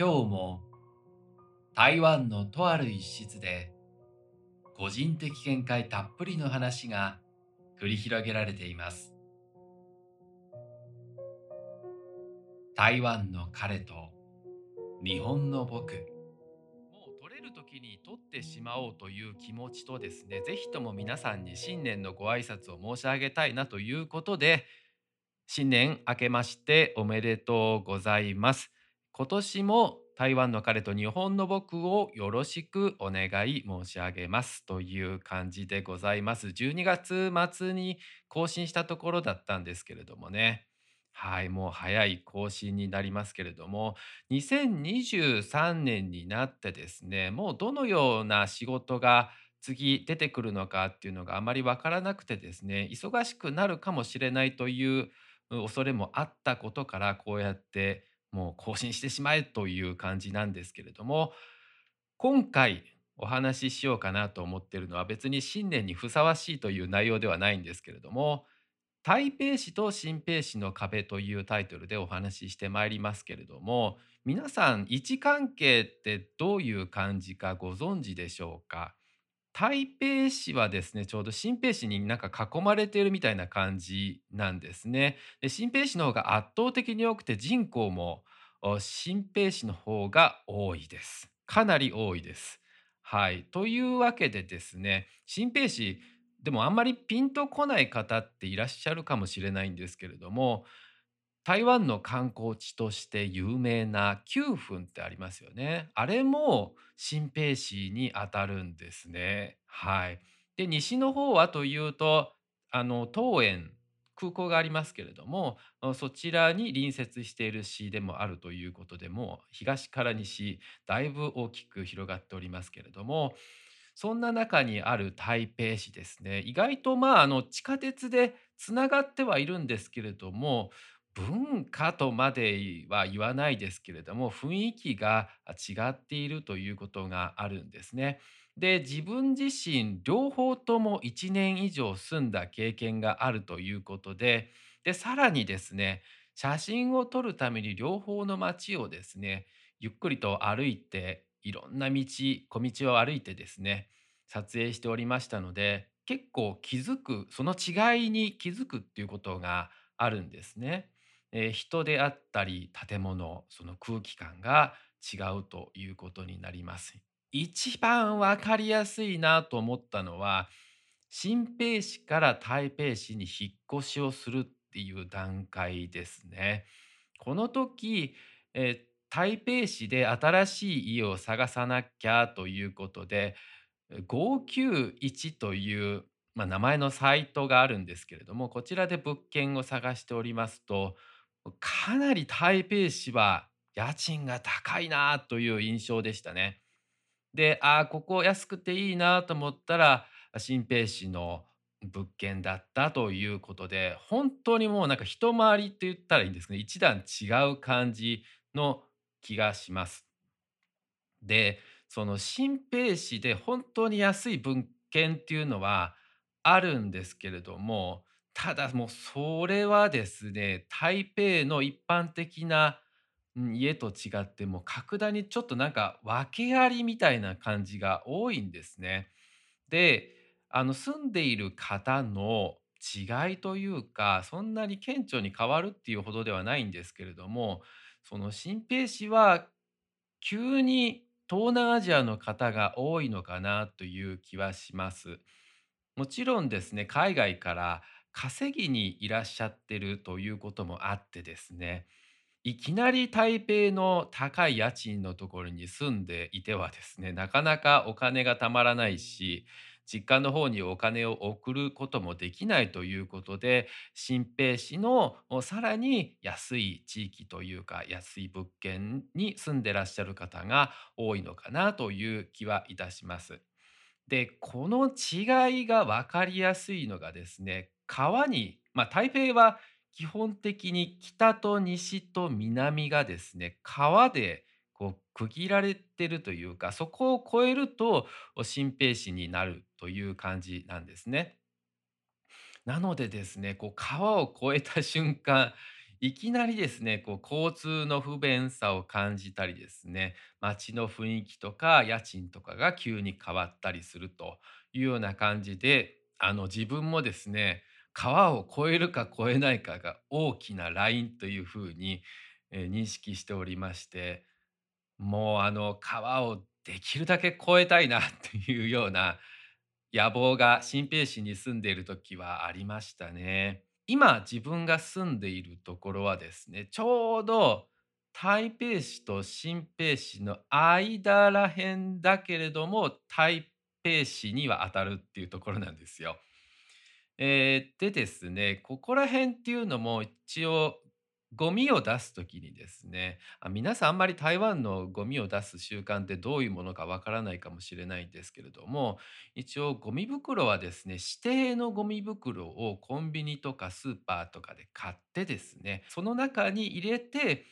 今日も台湾のとある一室で個人的見解たっぷりの話が繰り広げられています。台湾の彼と日本の僕。もう取れる時に取ってしまおうという気持ちとですねぜひとも皆さんに新年のご挨拶を申し上げたいなということで新年明けましておめでとうございます。今年も台湾の彼と日本の僕をよろしくお願い申し上げますという感じでございます。12月末に更新したところだったんですけれどもね。はい、もう早い更新になりますけれども、2023年になってですね、もうどのような仕事が次出てくるのかっていうのがあまりわからなくてですね、忙しくなるかもしれないという恐れもあったことから、こうやってもう更新してしまえという感じなんですけれども、今回お話ししようかなと思っているのは別に新年にふさわしいという内容ではないんですけれども、台北市と新北市の壁というタイトルでお話ししてまいりますけれども、皆さん位置関係ってどういう感じかご存知でしょうか？台北市はですね、ちょうど新北市になんか囲まれているみたいな感じなんですね。で、新北市の方が圧倒的に多くて人口も新北市の方が多いです。かなり多いです。はい。というわけでですね、新北市、でもあんまりピンとこない方っていらっしゃるかもしれないんですけれども、台湾の観光地として有名な九分ってありますよね。あれも新北市にあたるんですね。はい。で、西の方はというと、あの、桃園、空港がありますけれども、そちらに隣接している市でもあるということでも東から西、だいぶ大きく広がっておりますけれども、そんな中にある台北市ですね。意外とまあ、あの、地下鉄でつながってはいるんですけれども、文化とまでは言わないですけれども、雰囲気が違っているということがあるんですね。で、自分自身両方とも1年以上住んだ経験があるということで、で、さらにですね、写真を撮るために両方の街をですね、ゆっくりと歩いて、いろんな道、小道を歩いてですね、撮影しておりましたので、結構気づく、その違いに気づくっていうことがあるんですね。えー人であったり建物、その空気感が違うということになります。一番わかりやすいなと思ったのは、新北市から台北市に引っ越しをするっていう段階ですね。この時、えー台北市で新しい家を探さなきゃということで、591という、まあ、名前のサイトがあるんですけれども、こちらで物件を探しておりますと、かなり台北市は家賃が高いなという印象でしたね。で、あ、ここ安くていいなと思ったら、新北市の物件だったということで、本当にもうなんか一回りって言ったらいいんですね。一段違う感じの気がします。で、その新北市で本当に安い物件っていうのはあるんですけれども、ただもうそれはですね、台北の一般的な、家と違ってもう格段にちょっとなんか訳ありみたいな感じが多いんですね。で、あの住んでいる方の違いというか、そんなに顕著に変わるっていうほどではないんですけれども、その新平氏は急に東南アジアの方が多いのかなという気はします。もちろんですね、海外から稼ぎにいらっしゃってるということもあってですね、いきなり台北の高い家賃のところに住んでいてはですね、なかなかお金がたまらないし、実家の方にお金を送ることもできないということで、新北市のさらに安い地域というか、安い物件に住んでらっしゃる方が多いのかなという気はいたします。で、この違いが分かりやすいのがですね、川に、まあ、台北は基本的に北と西と南がですね、川でこう区切られてるというか、そこを越えると新北市になるという感じなんですね。なのでですね、こう川を越えた瞬間、いきなりですね、こう交通の不便さを感じたりですね、街の雰囲気とか家賃とかが急に変わったりするというような感じで、あの自分もですね、川を越えるか越えないかが大きなラインというふうに、え認識しておりまして、もうあの川をできるだけ越えたいなっていうような野望が新平市に住んでいる時はありましたね。今自分が住んでいるところはですね、ちょうど台北市と新北市の間らへんだけれども、台北市には当たるっていうところなんですよ。えーでですね、ここら辺っていうのも一応ゴミを出すときにですね、あ、皆さんあんまり台湾のゴミを出す習慣ってどういうものかわからないかもしれないんですけれども、一応ゴミ袋はですね、指定のゴミ袋をコンビニとかスーパーとかで買ってですね、その中に入れて、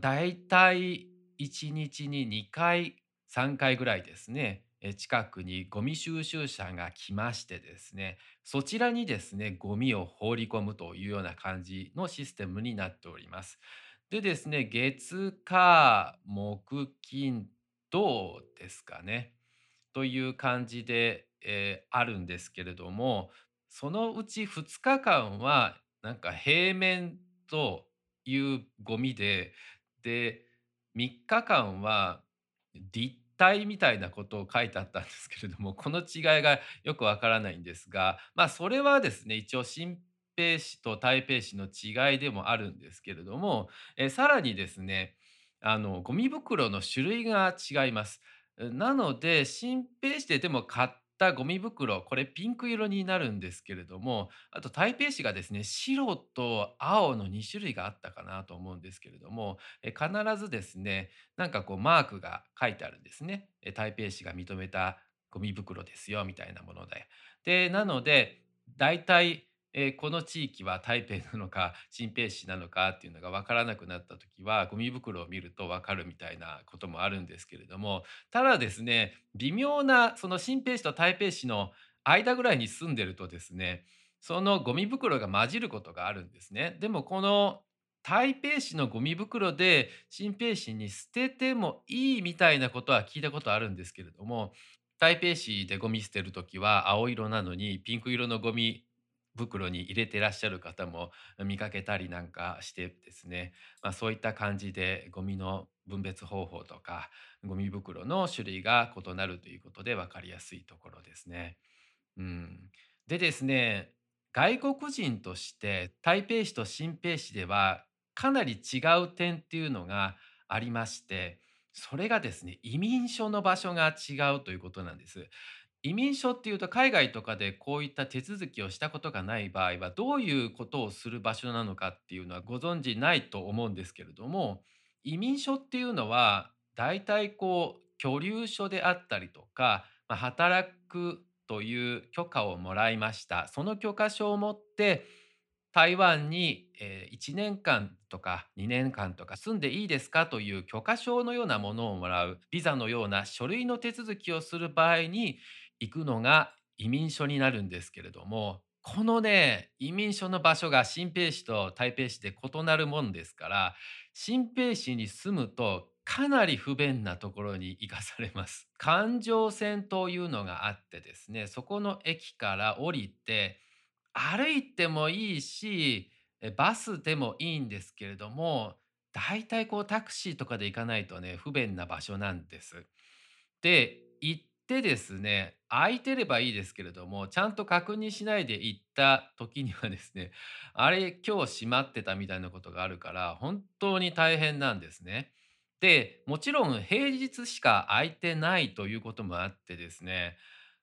だいたい1日に2回、3回ぐらいですね、近くにゴミ収集車が来ましてですね、そちらにですね、ゴミを放り込むというような感じのシステムになっております。でですね、月、火、木、金、土ですかね。という感じで、えーあるんですけれども、そのうち2日間はなんか平面というゴミで、で、3日間は立体みたいなことを書いてあったんですけれども、この違いがよくわからないんですが、まあ、それはですね、一応新北市と台北市の違いでもあるんですけれども、え、さらにですね、あの、ゴミ袋の種類が違います。なので、新平市ででも買ったゴミ袋、これピンク色になるんですけれども、あと台北市がですね、白と青の2種類があったかなと思うんですけれども、え、必ずですね、なんかこうマークが書いてあるんですね。台北市が認めたゴミ袋ですよみたいなもので。で、なので、大体たい、え、この地域は台北なのか、新北市なのかっていうのが分からなくなった時は、ゴミ袋を見ると分かるみたいなこともあるんですけれども、ただですね、微妙なその新北市と台北市の間ぐらいに住んでるとですね、そのゴミ袋が混じることがあるんですね。でもこの台北市のゴミ袋で新北市に捨ててもいいみたいなことは聞いたことあるんですけれども、台北市でゴミ捨てるときは青色なのにピンク色のゴミ袋に入れてらっしゃる方も見かけたりなんかしてですね、まあ、そういった感じでゴミの分別方法とかゴミ袋の種類が異なるということで分かりやすいところですね。うん、でですね外国人として台北市と新北市ではかなり違う点っていうのがありましてそれがですね移民所の場所が違うということなんです。移民書っていうと海外とかでこういった手続きをしたことがない場合はどういうことをする場所なのかっていうのはご存知ないと思うんですけれども移民書っていうのは大体こう居留所であったりとか、まあ、働くという許可をもらいました。その許可証を持って台湾に、1年間とか2年間とか住んでいいですかという許可証のようなものをもらうビザのような書類の手続きをする場合に行くのが移民所になるんですけれどもこのね移民所の場所が新北市と台北市で異なるもんですから新北市に住むとかなり不便なところに行かされます。環状線というのがあってですねそこの駅から降りて歩いてもいいし、バスでもいいんですけれども、だいたいこうタクシーとかで行かないとね、不便な場所なんです。で、行ってですね、空いてればいいですけれども、ちゃんと確認しないで行った時にはですね、あれ、今日閉まってたみたいなことがあるから、本当に大変なんですね。で、もちろん平日しか空いてないということもあってですね、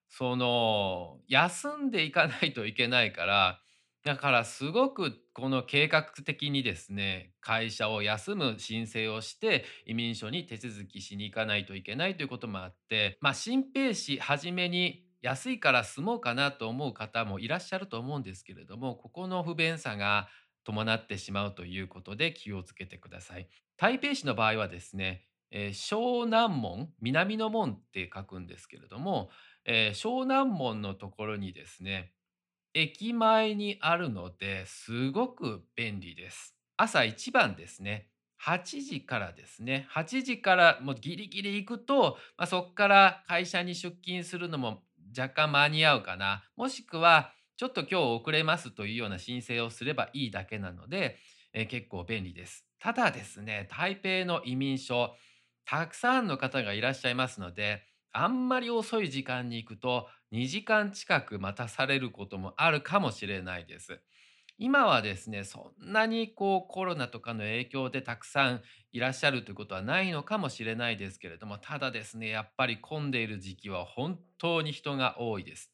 その、休んでいかないといけないから、だからすごくこの計画的にですね、会社を休む申請をして、移民署に手続きしに行かないといけないということもあって、まあ、新兵士初めに安いから住もうかなと思う方もいらっしゃると思うんですけれども、ここの不便さが伴ってしまうということで気をつけてください。台北市の場合はですね、えー湘南門、南の門って書くんですけれども、えー湘南門のところにですね駅前にあるのですごく便利です。朝一番ですね。8時からですね。8時からもうギリギリ行くと、まあ、そっから会社に出勤するのも若干間に合うかな。もしくは、ちょっと今日遅れますというような申請をすればいいだけなので、えー結構便利です。ただですね、台北の移民所、たくさんの方がいらっしゃいますので、あんまり遅い時間に行くと2時間近く待たされることもあるかもしれないです。今はですね、そんなにこうコロナとかの影響でたくさんいらっしゃるということはないのかもしれないですけれども、ただですね、やっぱり混んでいる時期は本当に人が多いです。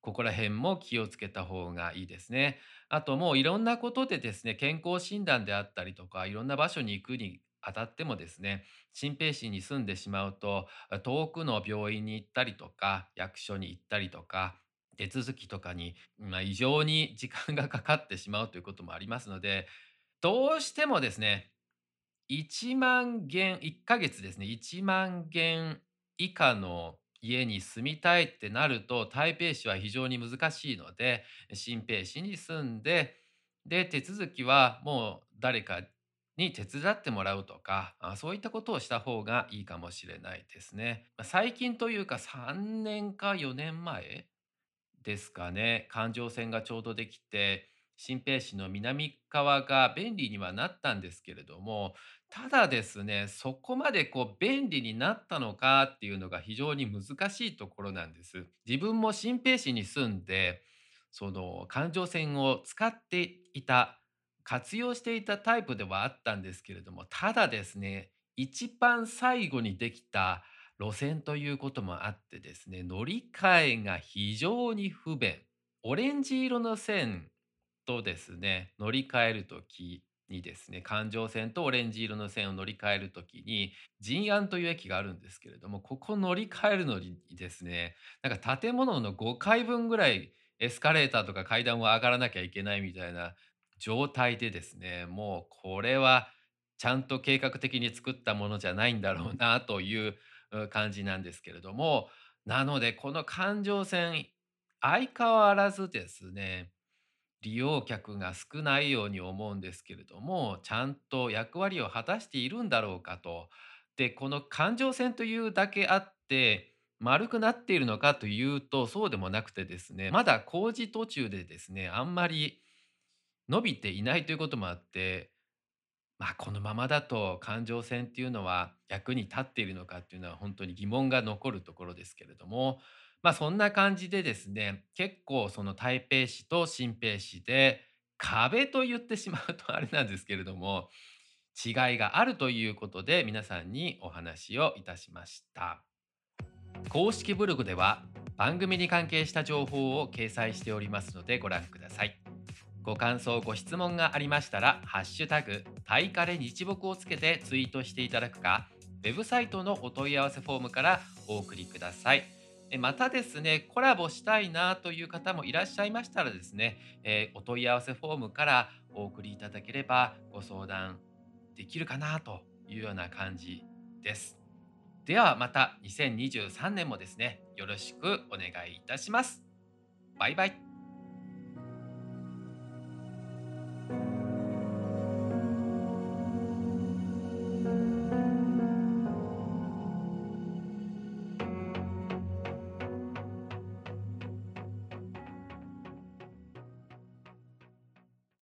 ここら辺も気をつけた方がいいですね。あともういろんなことでですね、健康診断であったりとか、いろんな場所に行くにあたってもですね、新兵市に住んでしまうと、遠くの病院に行ったりとか、役所に行ったりとか、手続きとかに、まあ、異常に時間がかかってしまうということもありますので、どうしてもですね、1万元、1ヶ月ですね、1万元以下の家に住みたいってなると、台北市は非常に難しいので、新北市に住んで、で、手続きはもう誰かに手伝ってもらうとか、あそういったことをした方がいいかもしれないですね。まあ最近というか3年か4年前ですかね。環状線がちょうどできて、新平市の南側が便利にはなったんですけれども、ただですね、そこまでこう便利になったのかっていうのが非常に難しいところなんです。自分も新平市に住んで、その環状線を使っていた、活用していたタイプではあったんですけれども、ただですね、一番最後にできた路線ということもあってですね、乗り換えが非常に不便。オレンジ色の線とですね、乗り換えるときにですね、環状線とオレンジ色の線を乗り換えるときに、仁安という駅があるんですけれども、ここ乗り換えるのにですね、なんか建物の5階分ぐらいエスカレーターとか階段を上がらなきゃいけないみたいな状態でですね、もうこれはちゃんと計画的に作ったものじゃないんだろうなという感じなんですけれども、なのでこの環状線、相変わらずですね、利用客が少ないように思うんですけれども、ちゃんと役割を果たしているんだろうかと。で、この環状線というだけあって、丸くなっているのかというと、そうでもなくてですね、まだ工事途中でですね、あんまり伸びていないということもあって、まあ、このままだと環状線っていうのは役に立っているのかっていうのは本当に疑問が残るところですけれども、まあ、そんな感じでですね、結構その台北市と新北市で壁と言ってしまうと あれなんですけれども、違いがあるということで皆さんにお話をいたしました。公式ブログでは番組に関係した情報を掲載しておりますのでご覧ください。ご感想、ご質問がありましたら、ハッシュタグ、タイカレ日木をつけてツイートしていただくか、ウェブサイトのお問い合わせフォームからお送りください。またですね、コラボしたいなという方もいらっしゃいましたらですね、えーお問い合わせフォームからお送りいただければご相談できるかなというような感じです。ではまた2023年もですね、よろしくお願いいたします。バイバイ。